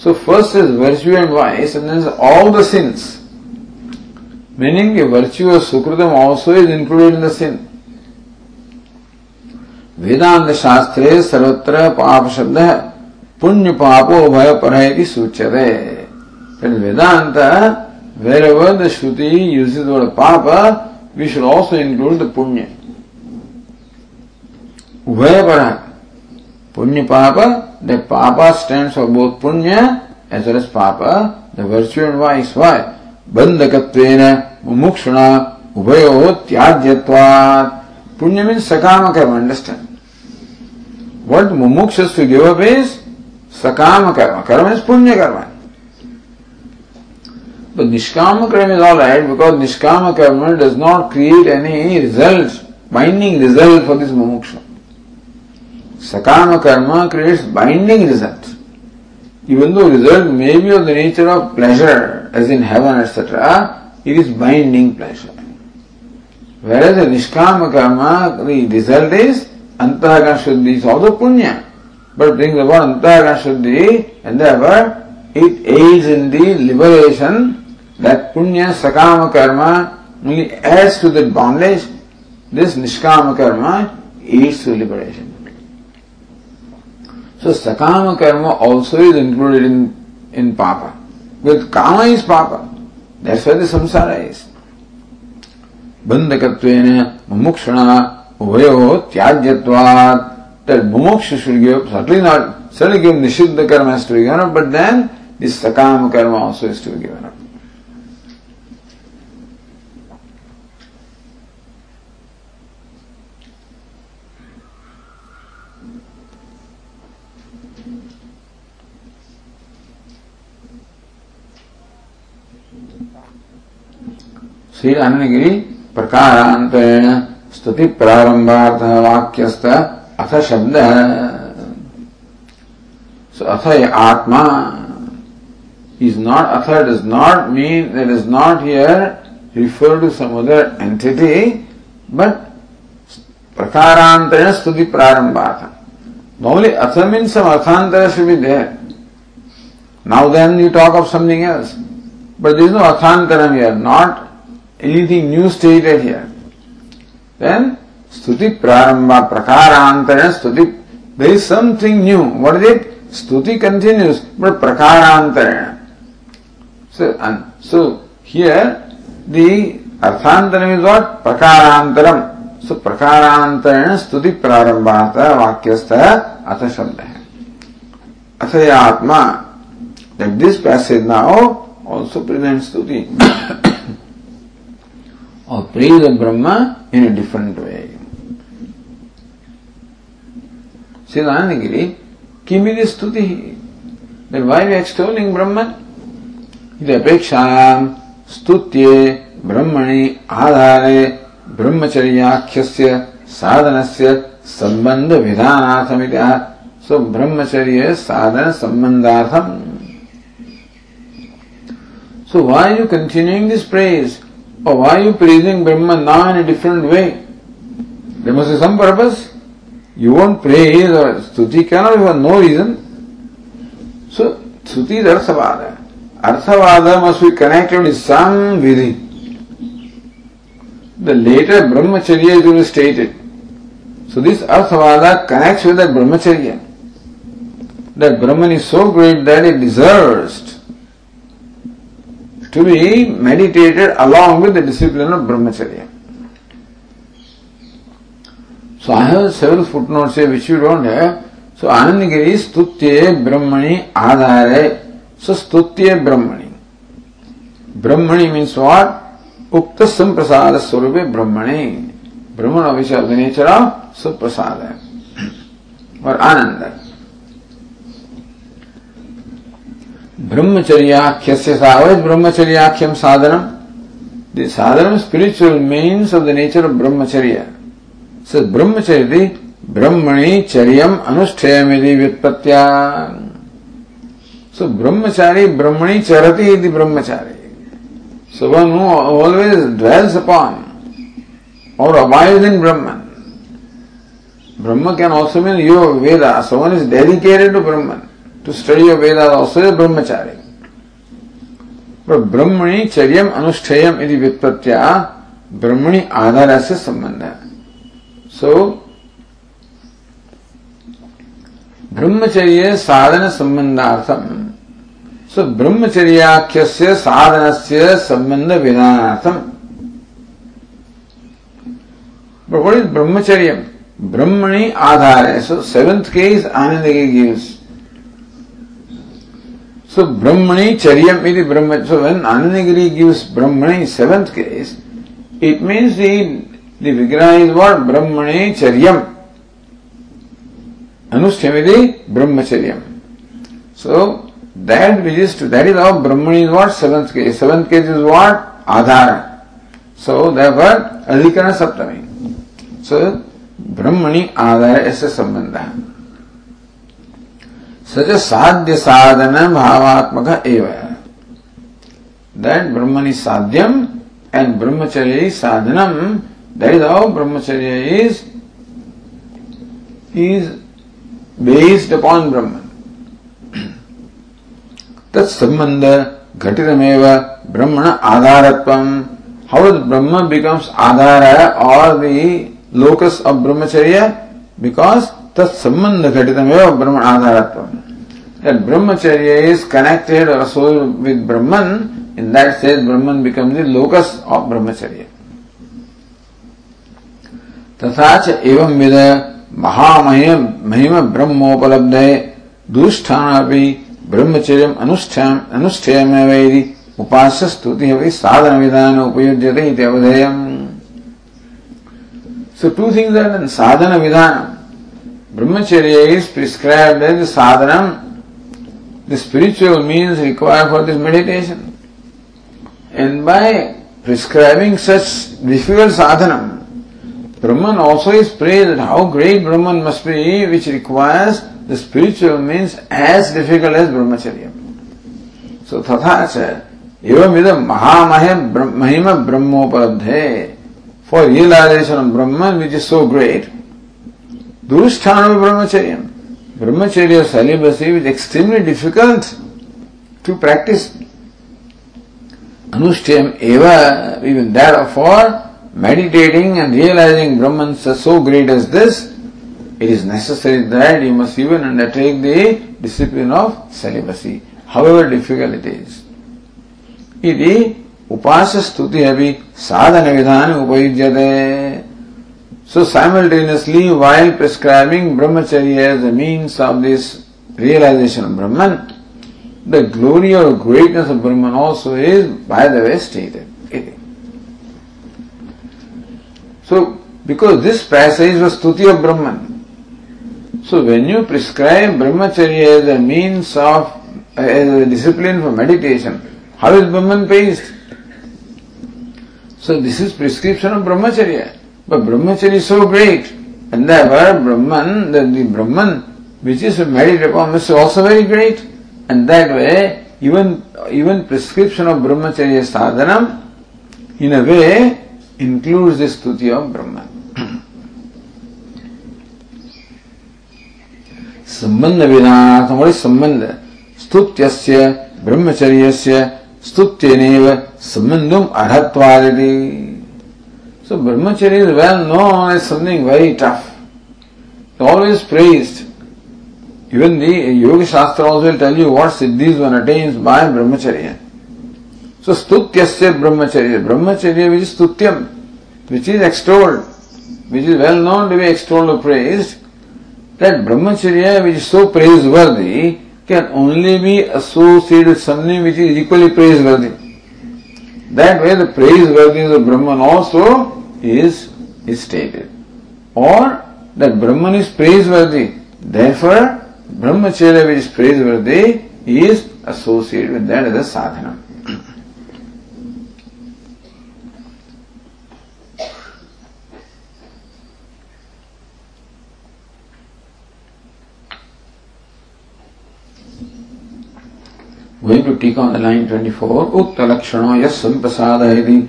So first is virtue and vice and then is all the sins. Meaning the virtue of Sukritam also is included in the sin. वेदांत शास्त्रे सर्वत्र पाप शब्द पुण्य पापो भय पर सूच्यते वेदांत wherever the Shruti uses the word papa, we should also include the punya. Ubhaya Punya papa, the papa stands for both punya as well as papa, the virtue and vice. Why? Bandhakatvena, mumukshuna, ubhayo tyajyatvat. Punya means sakama karma, understand? What mumuksh has to give up is sakama karma. Karma is punya karma. But nishkama karma is alright because nishkama karma does not create any result, binding result for this mumuksha. Sakama karma creates binding result. Even though result may be of the nature of pleasure, as in heaven, etc., it is binding pleasure. Whereas the Nishkama karma, the result is Antahagana Shuddhi is also punya. But brings about Antahagana Shuddhi and therefore it aids in the liberation that punya sakama karma only adds to the bondage. This nishkama karma aids to liberation. So sakama karma also is included in, in papa. With kama is papa. That's why the samsara is. बंधकत्वेन मुमुक्षुणा उभयो त्याज्यत्वात् that mumuksha should give up. certainly not certainly give nishiddha karma has to be given up, but then this sakama karma also is to be given up. Shri अन्नगिरी प्रकारांतरेण स्तुति प्रारंभार्थ वाक्यस्त अथ शब्द so atha atma is not atha does not mean that is not here referred to some other entity but prakarantara stuti prarambhata normally atha means some arthantara should be there now then you talk of something else but there is no arthantaram here not anything new stated here. Then Stuti Prarambha Prakarantara Stuti there is something new. What is it? Stuti continues, but Prakarantara. So, and, so here the Arthantaram is what? Prakarantaram. So prakarantaram stuti prarambhata vakyastha atha shabda Athaya atma. That this passage now also presents stuti. Or praise of Brahma in a different way. Siddhanagiri, Kimi stuti. Then why we are extolling Brahman? The अपेक्षा स्तुत्ये ब्रह्मणि आधारे ब्रह्मचर्याख्यस्य साधनस्य संबंध विधानार्थमिति so ब्रह्मचर्य साधन संबंधार्थम So why are you continuing this Or why are you praising Brahman now in a different way? There must be some purpose. You won't praise or stuti cannot have no reason. So stuti is arthavada. Arthavada must be connected with some vidhi. The later brahmacharya is to stated. So this arthavada connects with that brahmacharya. That Brahman is so great that it deserves to be meditated along with the discipline of brahmacharya. So I have several footnotes here which you don't have. So Anandagiri Stutye Brahmani Adhare. So Stutye Brahmani. Brahmani means what? Ukta Samprasada Swarupe Brahmani. Brahman which of the nature of Suprasada or Ananda. ब्रह्मचर्याख्य ब्रह्मचर्याख्यम साधनम साधनम spiritual means of the nature of ब्रह्मचर्य। ब्रह्मचर्य ब्रह्मणि चर्यम अनुष्ठेयम यदि व्युत्पत्तिया। सो ब्रह्मचारी ब्रह्मणि चरती यदि ब्रह्मचारी। So one always dwells upon or abide in Brahman Brahma can also mean your Veda so one is dedicated to Brahman To study your Veda also is brahmachari. But brahmani charyam anushthayam iti vyutpatya brahmani adharasya sambandha. So, ब्रह्मचर्य साधन संबंधार्थम सो ब्रह्मचर्याख्य साधन से संबंध विधानार्थम But what is brahmacharya? Brahmani adhara. So seventh case Anandagi gives. So Brahmani charyam iti Brahma. So when Anandagiri gives Brahmani seventh case, it means the The Vigraha is what? Brahmane Charyam. Anushtamidi Brahmacharyam. So, that which is to, that is how Brahmani is what? Seventh case. Seventh case is what? Adhara. So, therefore, Adhikana Saptami. So, Brahmani Adhara is a Sambandha. सच साध्य साधन भावात्मक एव। That Brahma is साध्यम and ब्रह्मचर्य साधनम। That is how ब्रह्मचर्य is is based upon ब्रह्म तत्संबंध घटितमेव ब्रह्मण आधारत्व। हाउ इज़ ब्रह्म बिकम्स आधार और द लोकस ऑफ़ ब्रह्मचर्य? बिकॉज़ तत्संबंध घटितमेव ब्रह्म आधारत्व। That brahmacharya is connected or also with Brahman, in that sense Brahman becomes the locus of brahmacharya. तथा च एवं विद महामहिम महिम ब्रह्मोपलब्धे दुष्ठान ब्रह्मचर्य अनुष्ठान अनुष्ठेयमेवेदि उपास्य स्तुति वै साधन विधान उपयुज्यते इति अवधेयम् So two things are done. Sadhana Vidhanam. Brahmacharya is prescribed as sadhanam, the spiritual means required for this meditation. And by prescribing such difficult sadhanam, Brahman also is praised how great Brahman must be, which requires the spiritual means as difficult as brahmacharya. So tatha cha evam idam mahima brahmopalabdhe for realization of Brahman which is so great. Durusthana brahmacharya Brahmacharya celibacy is extremely difficult to practice. Anushtayam eva, even therefore, meditating and realizing Brahman so great as this, it is necessary that you must even undertake the discipline of celibacy, however difficult it is. Iti उपास स्तुति अभी साधन विधान उपयुज्यते so simultaneously, while prescribing brahmacharya as a means of this realization of Brahman, the glory or greatness of Brahman also is, by the way, stated. So, because this passage was Stuti of Brahman, so when you prescribe brahmacharya as a means of, as a discipline for meditation, how is Brahman praised? So this is prescription of brahmacharya. But brahmacharya is so great. And therefore Brahman, the, the Brahman which is meditated upon is also very great. And that way, even even prescription of brahmacharya sadhanam, in a way, includes the stuti of Brahman. संबंध विधानार्थम what is संबंध स्तुत्यस्य ब्रह्मचर्यस्य स्तुत्यनेव Sambandam अर्हत्वादिति So brahmacharya is well known as something very tough. Always praised. Even the Yoga Shastra also will tell you what siddhis one attains by brahmacharya. So stutyasya brahmacharya. Brahmacharya which is stutyam, which is extolled, which is well known to be extolled or praised. That brahmacharya which is so praiseworthy can only be associated with something which is equally praiseworthy. That way the praiseworthiness of Brahman also is, is stated. Or that Brahman is praiseworthy. Therefore, Brahmacharya which is praiseworthy is associated with that as a sadhana. Going to take on the line 24, Ukta Lakshana Yas Samprasada Hidi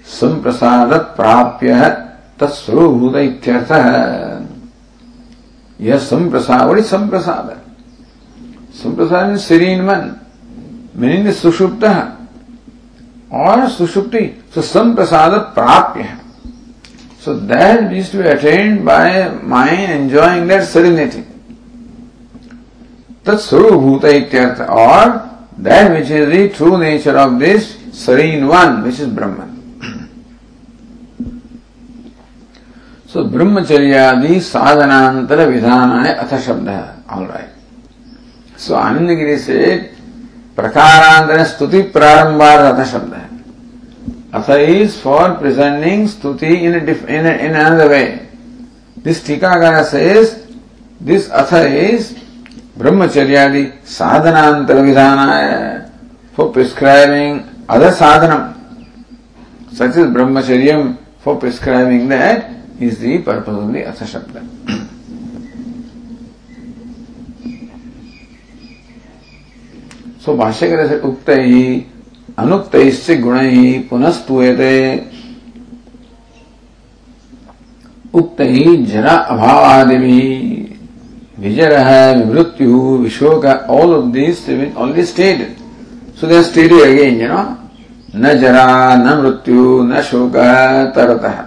Samprasada Prapya Tasruhuda Ityartha Yes, Samprasada. What is Samprasada? Samprasada is serene one, meaning the Sushupta or Sushupti. So Samprasada Prapya. So that is to be attained by mind enjoying that serenity. Surubhuta Ityartha or that which is the true nature of this serene one, which is Brahman. so, Brahmacharya, the sadhanantara vidhanaya athashabdha. Alright. So, Anandagiri said, prakarantara stuti prarambhara athashabdha. Atha is for presenting stuti in, a diff- in, a, in another way. This Tikagara says, this atha is ब्रह्मचर्यादि साधनांतर विधान for prescribing other साधनम। Such is ब्रह्मचर्य for prescribing that is the purpose of the अर्थ शब्द। So भाष्यकर से उक्त ही अनुक्त गुण ही पुनस्तुयते। उक्त ही जरा अभाव आदि भी Vijaraha, Mrityu, Vishoka, all of these have been already stated. So they are stated again, you know. न जरा न मृत्यु न शोक तरतः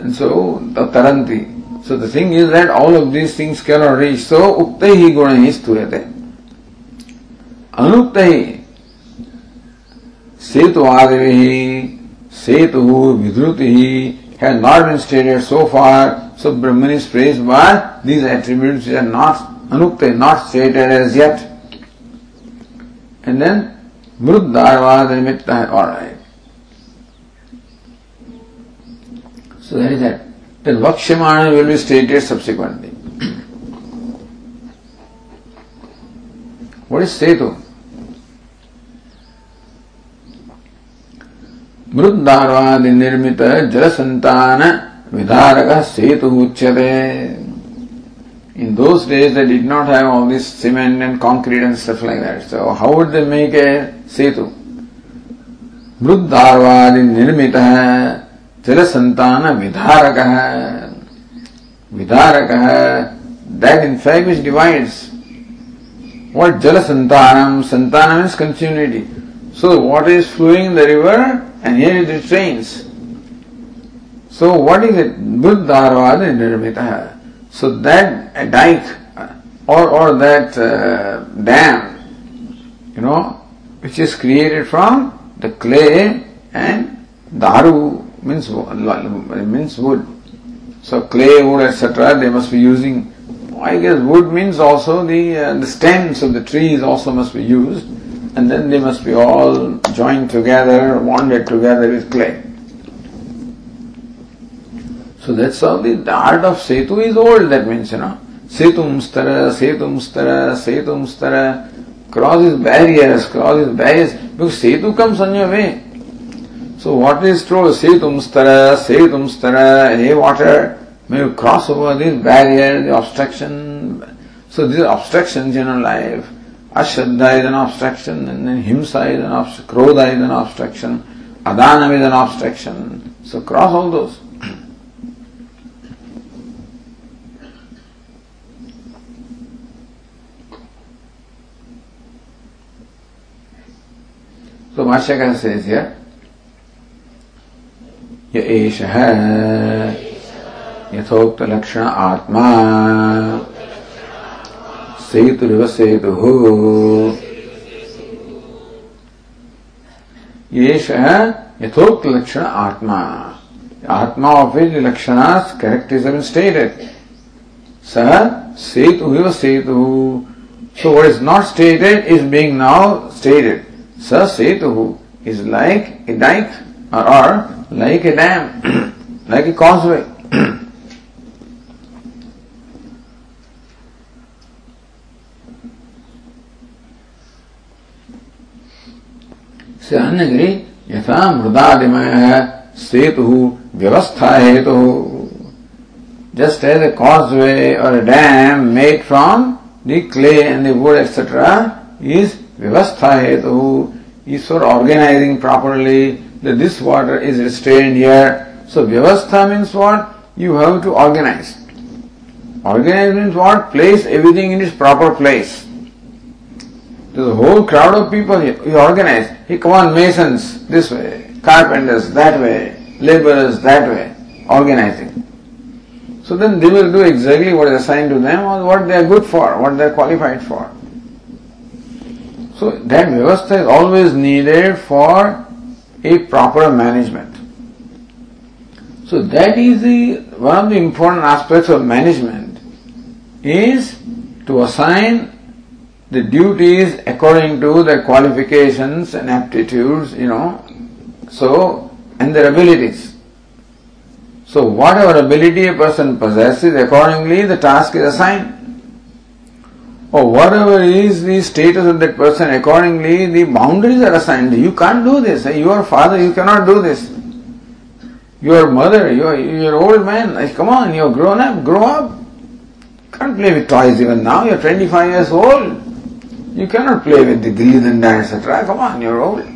and so taranti so the thing is that all of these things cannot reach so uktai hi guna hi stuyate anuktai setu adivihi setu vidrutihi has not been stated so far So Brahman is praised by these attributes which are not anukta, not stated as yet. And then Mruddarvad Nimitta, alright. So that is that. Then Vakshamana will be stated subsequently. what is Setu? मृद्दारवादि निर्मित जल संतान विधारक सेतु उच्यते। In those days they did not have all this cement and concrete and stuff like that so how would they make a सेतु मृद्दारवादि निर्मित जल संतान विधारक विधारक that in fact which divides what जल संतान संतान means continuity so what is flowing the river and here it retrains So what is it? Buddharvad nirmita. So that dike or, or that uh, dam, you know, which is created from the clay and daru means, means wood. So clay, wood, etc., they must be using. I guess wood means also the, uh, the stems of the trees also must be used and then they must be all joined together, bonded together with clay. So that's how the, the art of Setu is old, that means, you know. Setum stara, setum stara, setum stara. Crosses barriers, crosses barriers, because Setu comes on your way. So what is told? Setum stara, setum stara, hey water, may you cross over this barrier, the obstruction. So these obstructions in our life. Ashraddha is an obstruction, and then Himsa is an obstruction, Krodha is an obstruction, Adana is an obstruction. So cross all those. So Bhashyakara says here, य एषः यथोक्तलक्षण आत्मा सेतुर्वसेतुः। आत्मा। आत्मा of is लक्षण कैरेक्टरिज्म stated सह सेतु इव सेतु। So what is not stated is being now stated स सेतु is like a dike or like a dam like a causeway अन्य गिरी यथा मृदा दिमय है सेतु व्यवस्था हेतु। तो। Just as a causeway or dam made from the clay and wood etcetera is व्यवस्था हेतु। तो। ईश्वर organising properly this water is restrained here so व्यवस्था means what you have to organise organise means what place everything in is proper place There's a whole crowd of people here. You organize. Hey, come on, masons this way, carpenters that way, laborers that way, organizing. So then they will do exactly what is assigned to them or what they are good for, what they are qualified for. So that vyavastha is always needed for a proper management. So that is the one of the important aspects of management is to assign the duties according to their qualifications and aptitudes, you know, so and their abilities. So whatever ability a person possesses, accordingly the task is assigned or whatever is the status of that person, accordingly the boundaries are assigned. You can't do this. Eh? Your father, you cannot do this. Your mother, your, your old man, eh, come on, you're grown up, grow up. Can't play with toys even now, you're 25 years old. You cannot play with the gilli danda, etc. Come on, you're old.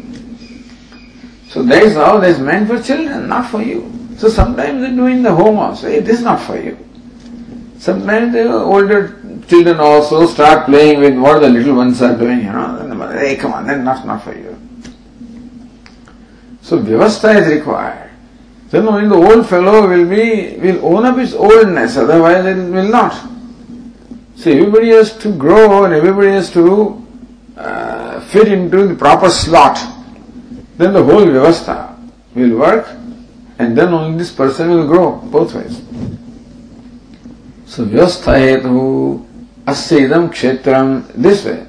So that is how that is meant for children, not for you. So sometimes they're doing the home also. Is not for you. Sometimes the older children also start playing with what the little ones are doing, you know. And the mother, hey, come on, then not, not for you. So vyavastha is required. Then only the old fellow will be, will own up his oldness, otherwise it will not. So everybody has to grow and everybody has to uh, fit into the proper slot. Then the whole vyavastha will work and then only this person will grow both ways. So vyavastha hetu Asidam kshetram, this way.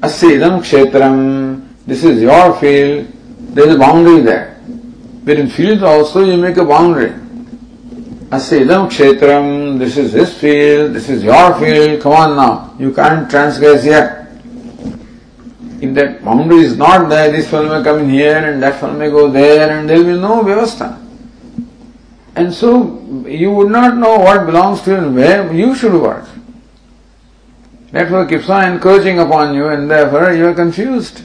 Asidam kshetram, this is your field, there is a boundary there. But in fields also you make a boundary. Asidam kshetram, this is his field, this is your field, come on now, you can't transgress here. If that boundary is not there, this fellow may come in here and that fellow may go there and there will be no vyavastha. And so you would not know what belongs to you and where you should work. Therefore keeps on encouraging upon you and therefore you are confused.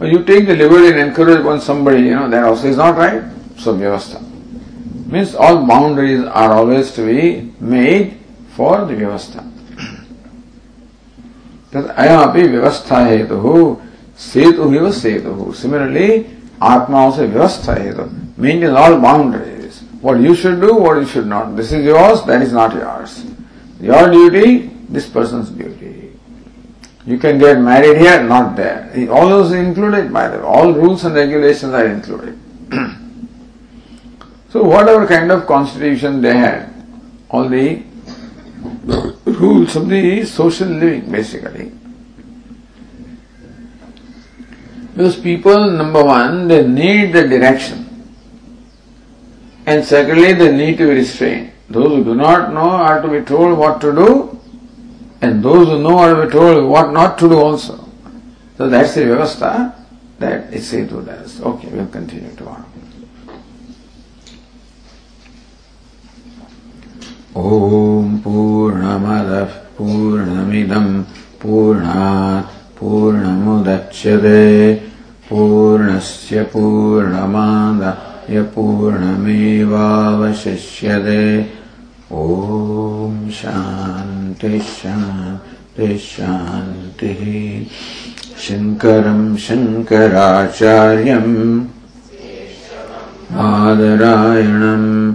You take the liberty and encourage upon somebody, you know, that also is not right. So vyavastha. Means all boundaries are always to be made for the व्यवस्था अयमपि व्यवस्था हेतु सेतु इव सेतु similarly आत्मा से व्यवस्था हेतु mean is all boundaries boundaries. You should do do, you should not this is yours that is not yours your duty this person's duty You can get married here, not there. All those included by the all rules and regulations are included. so whatever kind of constitution they had, all the rules of the social living basically. Because people, number one, they need the direction. And secondly, they need to be restrained. Those who do not know are to be told what to do, and those who know are to be told what not to do also. So that's the vyavastha that is said to does. Okay, we'll continue tomorrow. ॐ पूर्णमदः पूर्णमिदम् पूर्णात् पूर्णमुदच्यते पूर्णस्य पूर्णमादाय पूर्णमेवावशिष्यते। ॐ शान्तिः शान्तिः शान्तिः। शङ्करम् शङ्कराचार्यम्। बादरायणम्